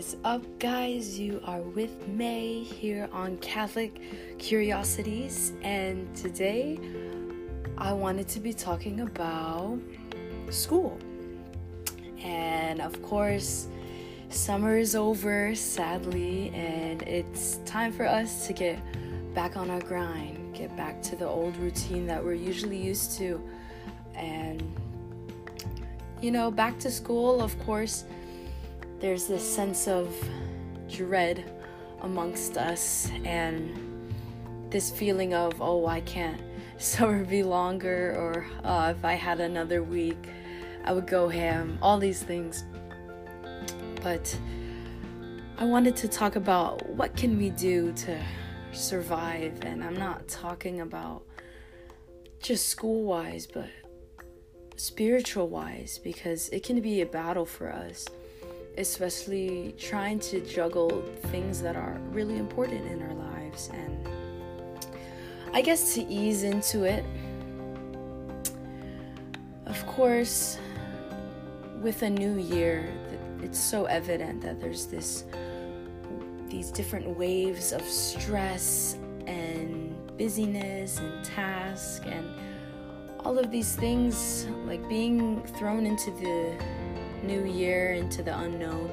is up, guys? You are with May here on Catholic Curiosities, and today I wanted to be talking about school. And of course, summer is over, sadly, and it's time for us to get back on our grind, get back to the old routine that we're usually used to. And, you know, back to school, of course there's this sense of dread amongst us and this feeling of oh i can't summer be longer or uh, if i had another week i would go ham all these things. But i wanted to talk about what can we do to survive and i'm not talking about just school wise but spiritual wise because it can be a battle for us especially trying to juggle things that are really important in our lives. And I guess to ease into it, of course, with a new year, it's so evident that there's this these different waves of stress and busyness and task and all of these things like being thrown into the new year into the unknown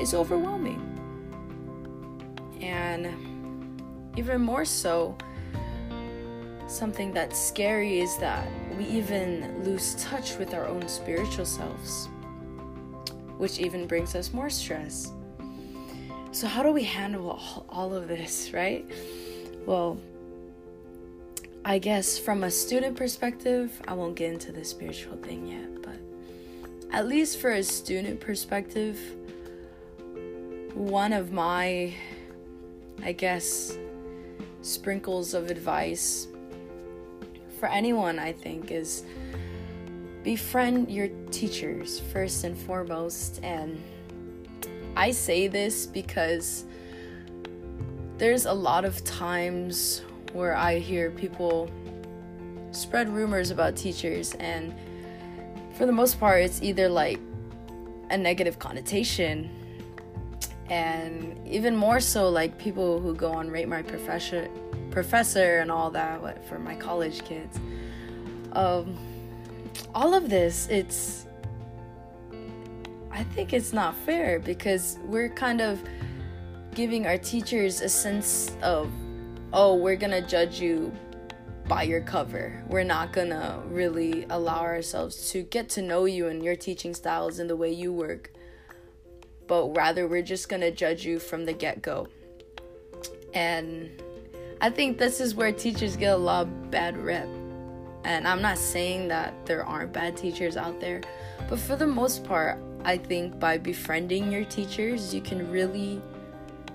is overwhelming. And even more so, something that's scary is that we even lose touch with our own spiritual selves, which even brings us more stress. So, how do we handle all of this, right? Well, I guess from a student perspective, I won't get into the spiritual thing yet, at least for a student perspective, one of my, I guess, sprinkles of advice for anyone, I think, is befriend your teachers first and foremost. And I say this because there's a lot of times where I hear people spread rumors about teachers and for the most part, it's either like a negative connotation, and even more so, like people who go on rate my professor, professor, and all that. What for my college kids? Um, all of this, it's. I think it's not fair because we're kind of giving our teachers a sense of, oh, we're gonna judge you by your cover. We're not gonna really allow ourselves to get to know you and your teaching styles and the way you work, but rather we're just gonna judge you from the get go. And I think this is where teachers get a lot of bad rep. And I'm not saying that there aren't bad teachers out there, but for the most part, I think by befriending your teachers, you can really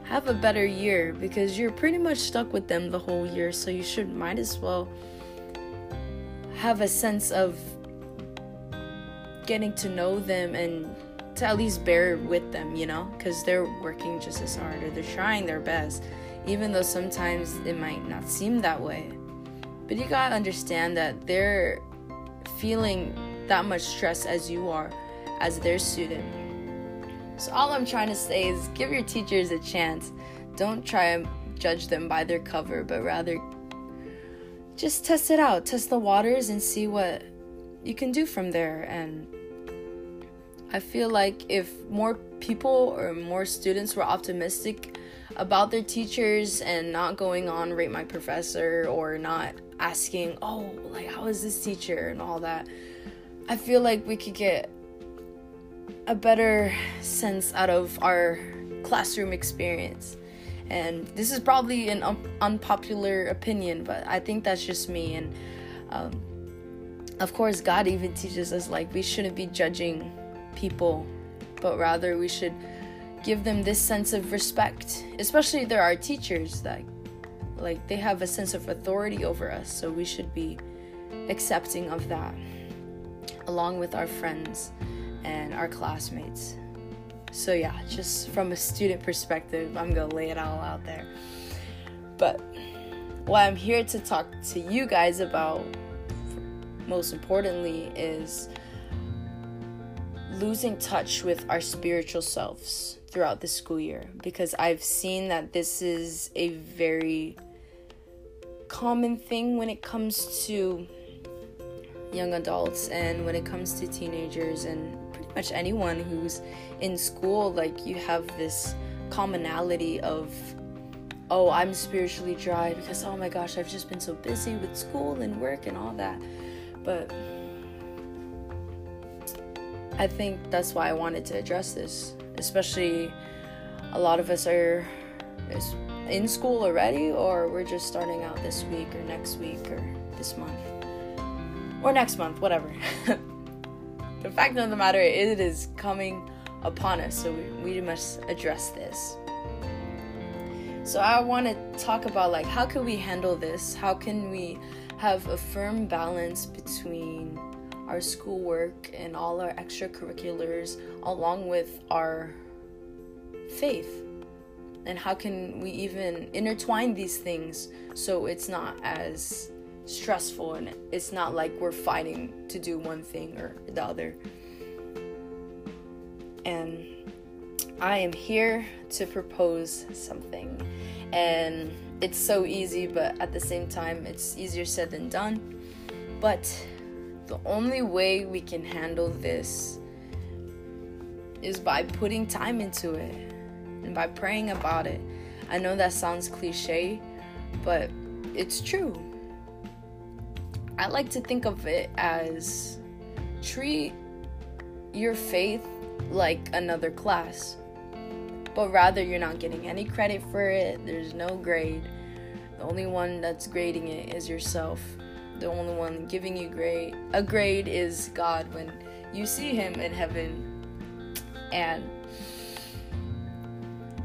have a better year because you're pretty much stuck with them the whole year, so you should might as well have a sense of getting to know them and to at least bear with them, you know, because they're working just as hard or they're trying their best, even though sometimes it might not seem that way. But you gotta understand that they're feeling that much stress as you are as their student so, all I'm trying to say is give your teachers a chance. Don't try and judge them by their cover, but rather just test it out, test the waters, and see what you can do from there. And I feel like if more people or more students were optimistic about their teachers and not going on rate my professor or not asking, oh, like, how is this teacher and all that, I feel like we could get a better sense out of our classroom experience. And this is probably an un- unpopular opinion, but I think that's just me. And um, of course, God even teaches us like we shouldn't be judging people, but rather we should give them this sense of respect. Especially there are teachers that like they have a sense of authority over us, so we should be accepting of that along with our friends and our classmates. So, yeah, just from a student perspective, I'm gonna lay it all out there. But what I'm here to talk to you guys about, most importantly, is losing touch with our spiritual selves throughout the school year because I've seen that this is a very common thing when it comes to young adults and when it comes to teenagers and much anyone who's in school like you have this commonality of oh i'm spiritually dry because oh my gosh i've just been so busy with school and work and all that. But i think that's why i wanted to address this especially a lot of us are in school already or we're just starting out this week or next week or this month. Or next month whatever the fact of the matter is it is coming upon us so we, we must address this. So i want to talk about like how can we handle this? How can we have a firm balance between our schoolwork and all our extracurriculars along with our faith? And how can we even intertwine these things so it's not as stressful and it's not like we're fighting to do one thing or the other and I am here to propose something and it's so easy but at the same time it's easier said than done but the only way we can handle this is by putting time into it and by praying about it. I know that sounds cliche, but it's true. I like to think of it as treat your faith like another class, but rather you're not getting any credit for it, there's no grade. The only one that's grading it is yourself. The only one giving you grade a grade is God when you see him in heaven. And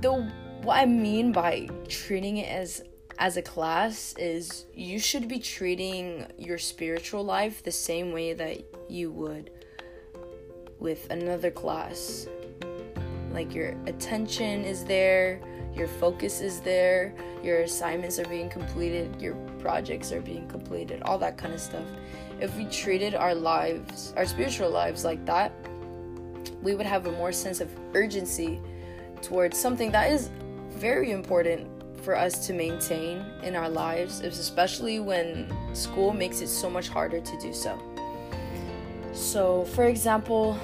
the what I mean by treating it as as a class is you should be treating your spiritual life the same way that you would with another class. Like your attention is there, your focus is there, your assignments are being completed, your projects are being completed, all that kind of stuff. If we treated our lives, our spiritual lives like that, we would have a more sense of urgency towards something that is very important for us to maintain in our lives, especially when school makes it so much harder to do so. So, for example,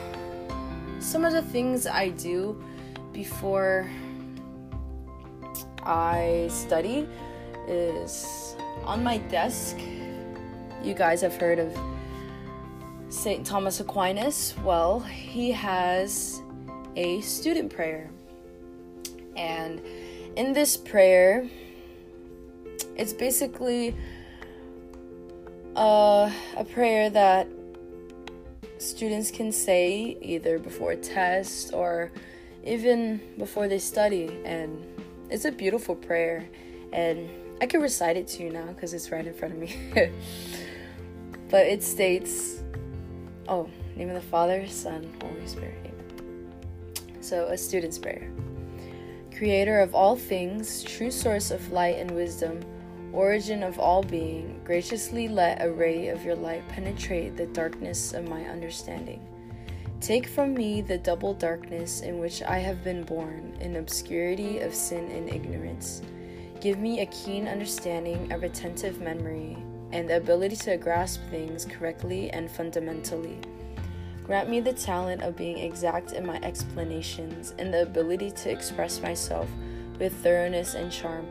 some of the things I do before I study is on my desk. You guys have heard of St. Thomas Aquinas. Well, he has a student prayer. And in this prayer, it's basically uh, a prayer that students can say either before a test or even before they study. And it's a beautiful prayer. And I can recite it to you now because it's right in front of me. but it states, oh, name of the Father, Son, Holy Spirit. So, a student's prayer. Creator of all things, true source of light and wisdom, origin of all being, graciously let a ray of your light penetrate the darkness of my understanding. Take from me the double darkness in which I have been born, in obscurity of sin and ignorance. Give me a keen understanding, a retentive memory, and the ability to grasp things correctly and fundamentally. Grant me the talent of being exact in my explanations and the ability to express myself with thoroughness and charm.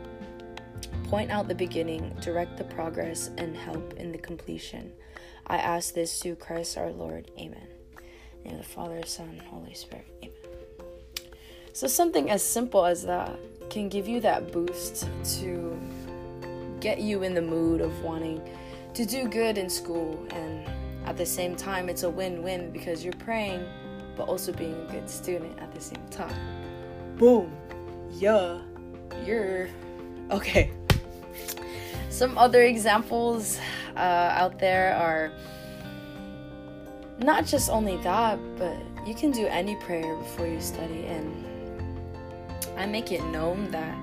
Point out the beginning, direct the progress, and help in the completion. I ask this through Christ our Lord. Amen. In the Father, Son, Holy Spirit. Amen. So, something as simple as that can give you that boost to get you in the mood of wanting to do good in school and at the same time, it's a win win because you're praying, but also being a good student at the same time. Boom. Yeah. You're okay. Some other examples uh, out there are not just only that, but you can do any prayer before you study. And I make it known that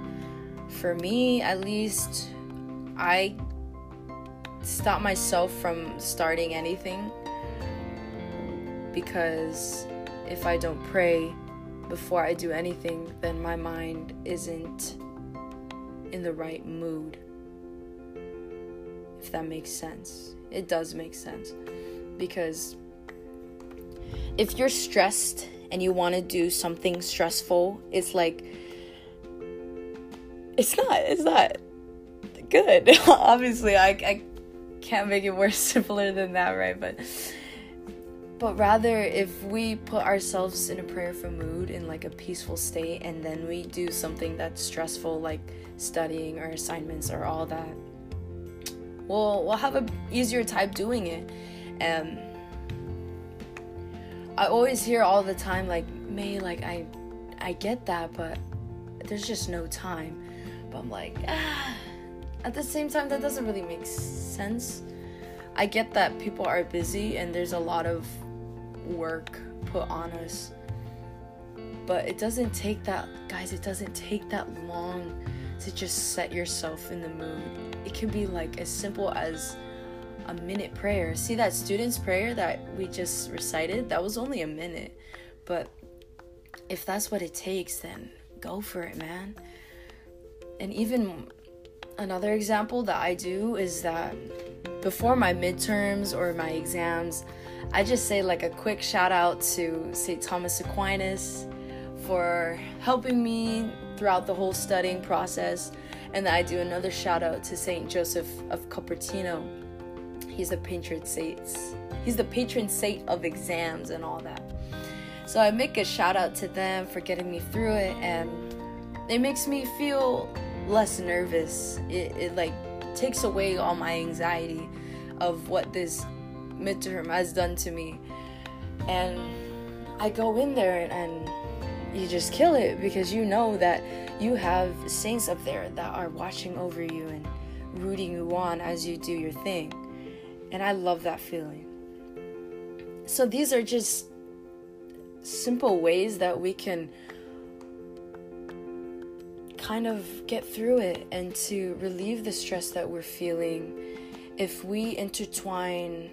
for me, at least, I stop myself from starting anything because if I don't pray before I do anything, then my mind isn't in the right mood. If that makes sense. It does make sense. Because if you're stressed and you want to do something stressful, it's like it's not it's not good. Obviously, I I can't make it more simpler than that, right? But but rather if we put ourselves in a prayerful mood in like a peaceful state and then we do something that's stressful like studying or assignments or all that we'll we'll have a easier time doing it and i always hear all the time like may like i i get that but there's just no time but i'm like ah. At the same time that doesn't really make sense. I get that people are busy and there's a lot of work put on us but it doesn't take that guys it doesn't take that long to just set yourself in the mood. It can be like as simple as a minute prayer. See that student's prayer that we just recited? That was only a minute. But if that's what it takes then go for it man. And even another example that i do is that before my midterms or my exams I just say like a quick shout out to St. Thomas Aquinas for helping me throughout the whole studying process. And then I do another shout out to St. Joseph of Cupertino. He's the patron saint. He's the patron saint of exams and all that. So I make a shout out to them for getting me through it and it makes me feel less nervous. It, it like takes away all my anxiety of what this midterm has done to me. And I go in there and you just kill it because you know that you have saints up there that are watching over you and rooting you on as you do your thing. And I love that feeling. So these are just simple ways that we can kind of get through it and to relieve the stress that we're feeling if we intertwine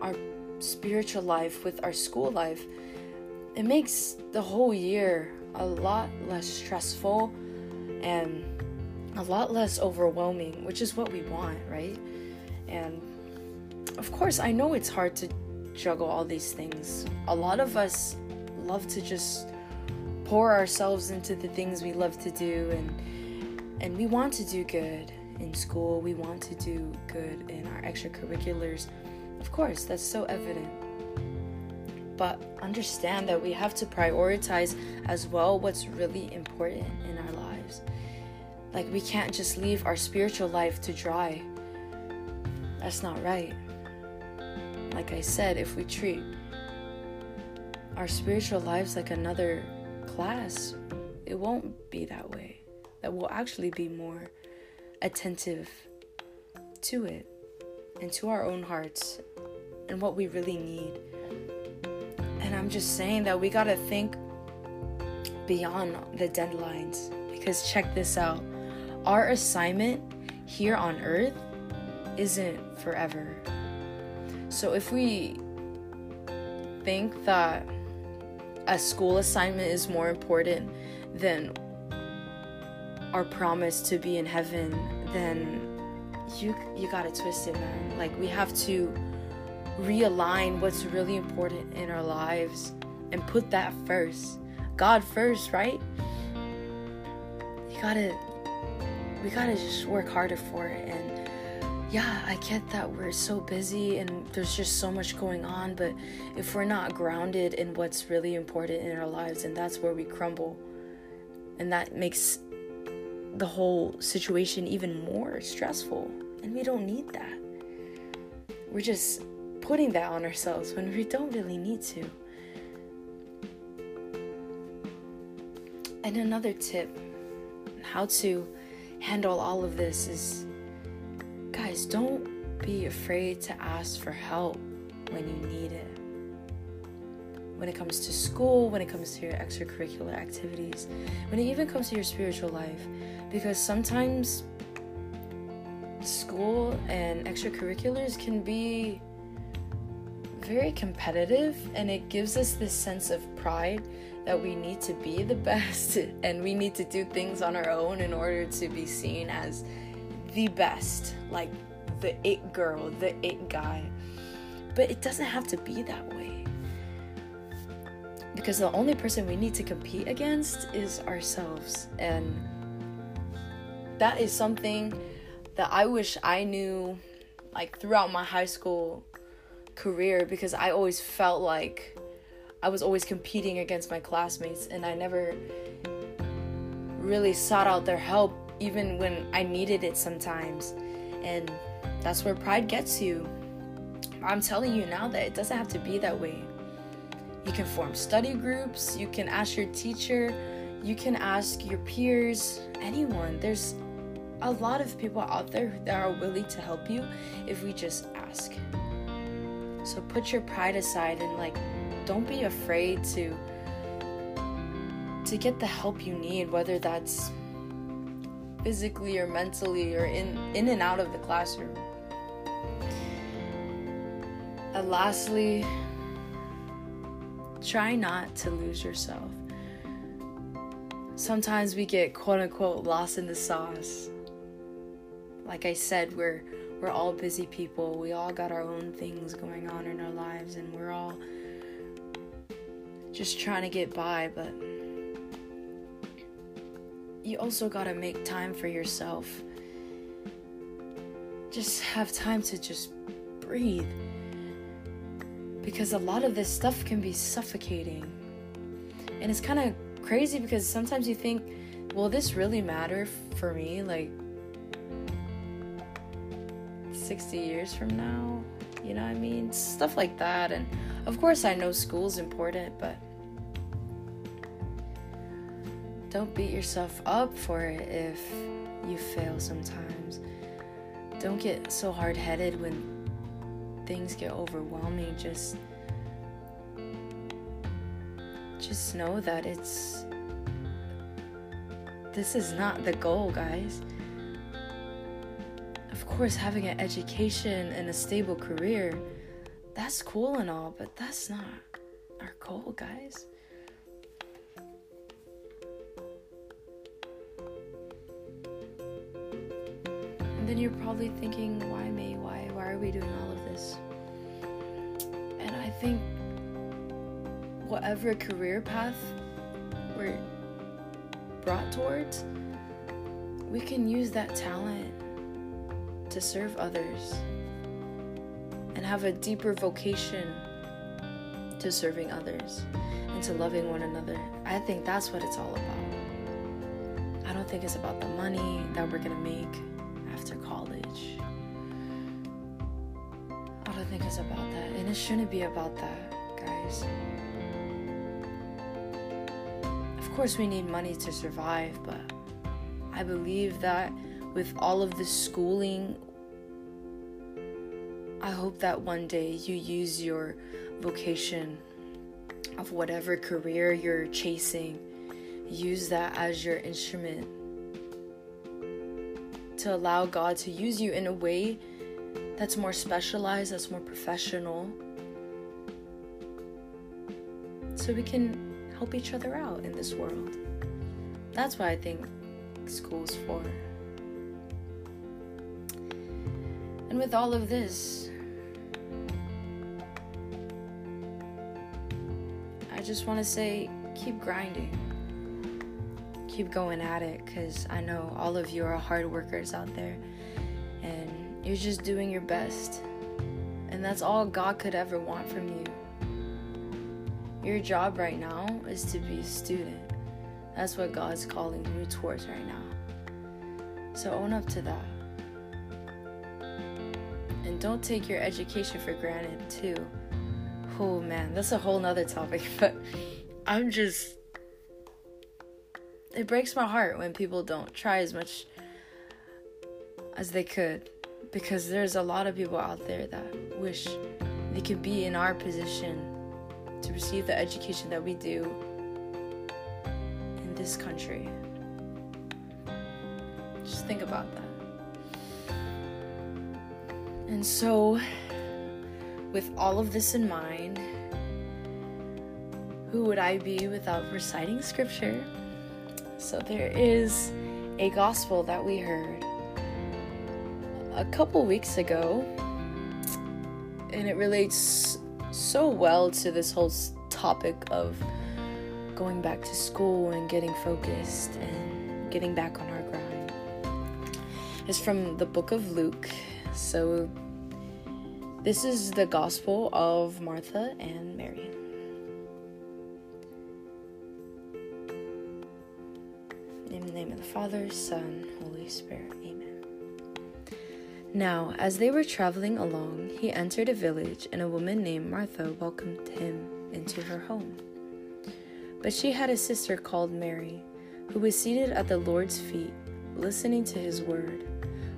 our spiritual life with our school life, it makes the whole year a lot less stressful and a lot less overwhelming, which is what we want, right? And of course, I know it's hard to juggle all these things. A lot of us love to just pour ourselves into the things we love to do and and we want to do good in school. We want to do good in our extracurriculars. Of course, that's so evident. But understand that we have to prioritize as well what's really important in our lives. Like, we can't just leave our spiritual life to dry. That's not right. Like I said, if we treat our spiritual lives like another class, it won't be that way. That we'll actually be more attentive to it and to our own hearts and what we really need. And I'm just saying that we gotta think beyond the deadlines because check this out our assignment here on earth isn't forever. So if we think that a school assignment is more important than our promise to be in heaven, then you you got it, man. Like we have to realign what's really important in our lives and put that first. God first, right? You gotta, we gotta just work harder for it. And yeah, I get that we're so busy and there's just so much going on, but if we're not grounded in what's really important in our lives, and that's where we crumble. And that makes the whole situation even more stressful. And we don't need that. We're just putting that on ourselves when we don't really need to. And another tip how to handle all of this is guys, don't be afraid to ask for help when you need it. When it comes to school, when it comes to your extracurricular activities, when it even comes to your spiritual life. Because sometimes school and extracurriculars can be very competitive and it gives us this sense of pride that we need to be the best and we need to do things on our own in order to be seen as the best, like the it girl, the it guy. But it doesn't have to be that way. Because the only person we need to compete against is ourselves. And that is something that I wish I knew like throughout my high school career because I always felt like I was always competing against my classmates and I never really sought out their help even when I needed it sometimes. And that's where pride gets you. I'm telling you now that it doesn't have to be that way. You can form study groups, you can ask your teacher, you can ask your peers, anyone. There's a lot of people out there that are willing to help you if we just ask. So put your pride aside and like don't be afraid to to get the help you need whether that's physically or mentally or in in and out of the classroom. And lastly, try not to lose yourself. Sometimes we get quote unquote lost in the sauce. Like I said, we're we're all busy people. We all got our own things going on in our lives and we're all just trying to get by, but you also got to make time for yourself. Just have time to just breathe. Because a lot of this stuff can be suffocating. And it's kind of crazy because sometimes you think, will this really matter for me? Like, 60 years from now? You know what I mean? Stuff like that. And of course, I know school's important, but don't beat yourself up for it if you fail sometimes. Don't get so hard headed when things get overwhelming. Just just know that it's this is not the goal, guys. Of course, having an education and a stable career, that's cool and all, but that's not our goal, guys. Then you're probably thinking, why me? Why why are we doing all of this? And I think whatever career path we're brought towards, we can use that talent to serve others and have a deeper vocation to serving others and to loving one another. I think that's what it's all about. I don't think it's about the money that we're gonna make college. I don't think it's about that. And it shouldn't be about that, guys. Of course, we need money to survive, but I believe that with all of the schooling, I hope that one day you use your vocation of whatever career you're chasing, use that as your instrument to allow God to use you in a way that's more specialized, that's more professional. So we can help each other out in this world. That's what I think school's for. And with all of this, I just want to say keep grinding keep going at it because I know all of you are hard workers out there and you're just doing your best. And that's all God could ever want from you. Your job right now is to be a student. That's what God's calling you towards right now. So own up to that. And don't take your education for granted, too. Oh man, that's a whole nother topic, but I'm just it breaks my heart when people don't try as much as they could because there's a lot of people out there that wish they could be in our position to receive the education that we do in this country. Just think about that. And so, with all of this in mind, who would I be without reciting scripture? So there is a gospel that we heard a couple weeks ago, and it relates so well to this whole topic of going back to school and getting focused and getting back on our grind. It's from the book of Luke. So, this is the gospel of Martha and Mary. Father, Son, Holy Spirit. Amen. Now, as they were traveling along, he entered a village, and a woman named Martha welcomed him into her home. But she had a sister called Mary, who was seated at the Lord's feet, listening to his word.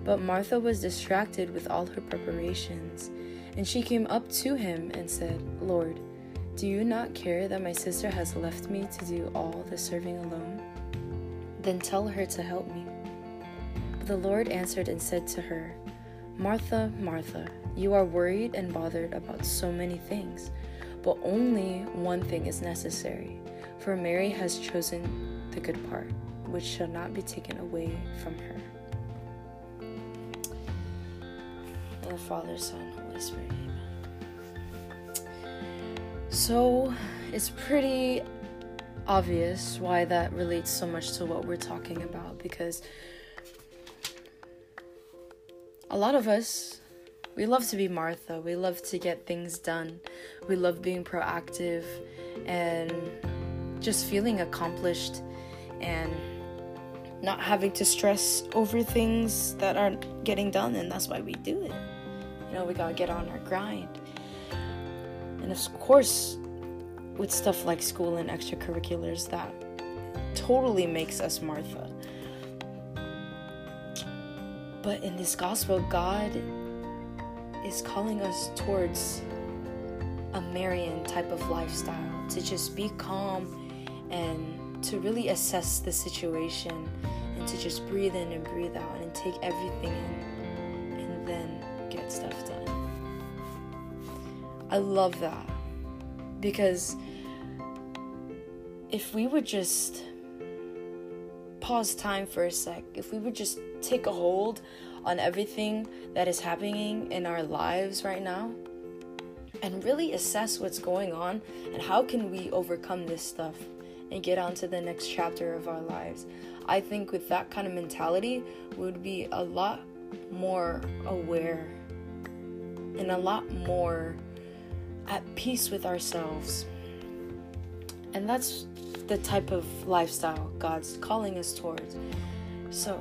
But Martha was distracted with all her preparations, and she came up to him and said, Lord, do you not care that my sister has left me to do all the serving alone? Then tell her to help me. But the Lord answered and said to her, Martha, Martha, you are worried and bothered about so many things, but only one thing is necessary. For Mary has chosen the good part, which shall not be taken away from her. The Father, Son, Holy Spirit, Amen. So it's pretty obvious why that relates so much to what we're talking about because a lot of us we love to be Martha. We love to get things done. We love being proactive and just feeling accomplished and not having to stress over things that aren't getting done and that's why we do it you know we gotta get on our grind and of course with stuff like school and extracurriculars that totally makes us martha but in this gospel god is calling us towards a marian type of lifestyle to just be calm and to really assess the situation and to just breathe in and breathe out and take everything in and then get stuff done. I love that because if we would just pause time for a sec, if we would just take a hold on everything that is happening in our lives right now and really assess what's going on and how can we overcome this stuff and get on to the next chapter of our lives. I think with that kind of mentality, we would be a lot more aware and a lot more at peace with ourselves. And that's the type of lifestyle God's calling us towards. So,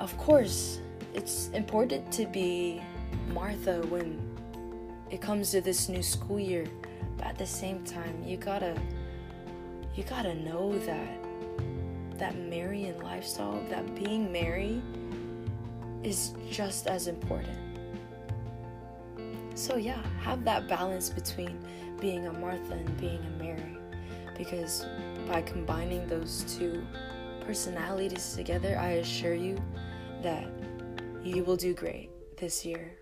of course, it's important to be Martha when it comes to this new school year. But at the same time, you gotta you gotta know that that Marian lifestyle, that being Mary, is just as important. So, yeah, have that balance between being a Martha and being a Mary. Because by combining those two personalities together, I assure you that you will do great this year.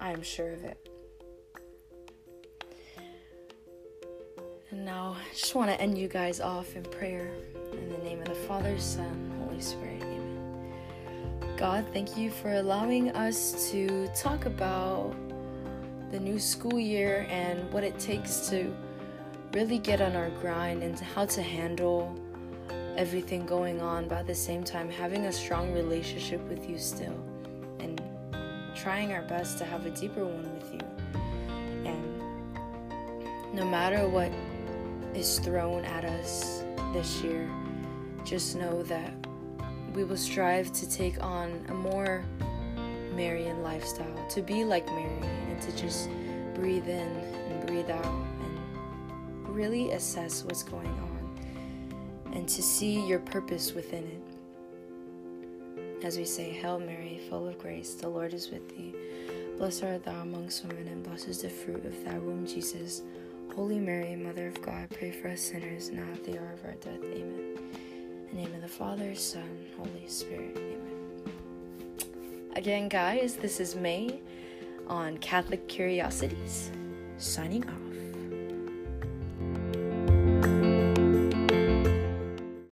I am sure of it. And now, I just want to end you guys off in prayer. In the name of the Father, Son, Holy Spirit. Amen. God, thank you for allowing us to talk about the new school year and what it takes to really get on our grind and how to handle everything going on, but at the same time, having a strong relationship with you still and trying our best to have a deeper one with you. And no matter what is thrown at us this year, just know that we will strive to take on a more Marian lifestyle, to be like Mary, and to just breathe in and breathe out and really assess what's going on and to see your purpose within it. As we say, Hail Mary, full of grace, the Lord is with thee. Blessed art thou amongst women, and blessed is the fruit of thy womb, Jesus. Holy Mary, Mother of God, pray for us sinners now at the hour of our death. Amen. In the name of the Father, Son, Holy Spirit. Amen. Again, guys, this is May. On Catholic Curiosities. Signing off.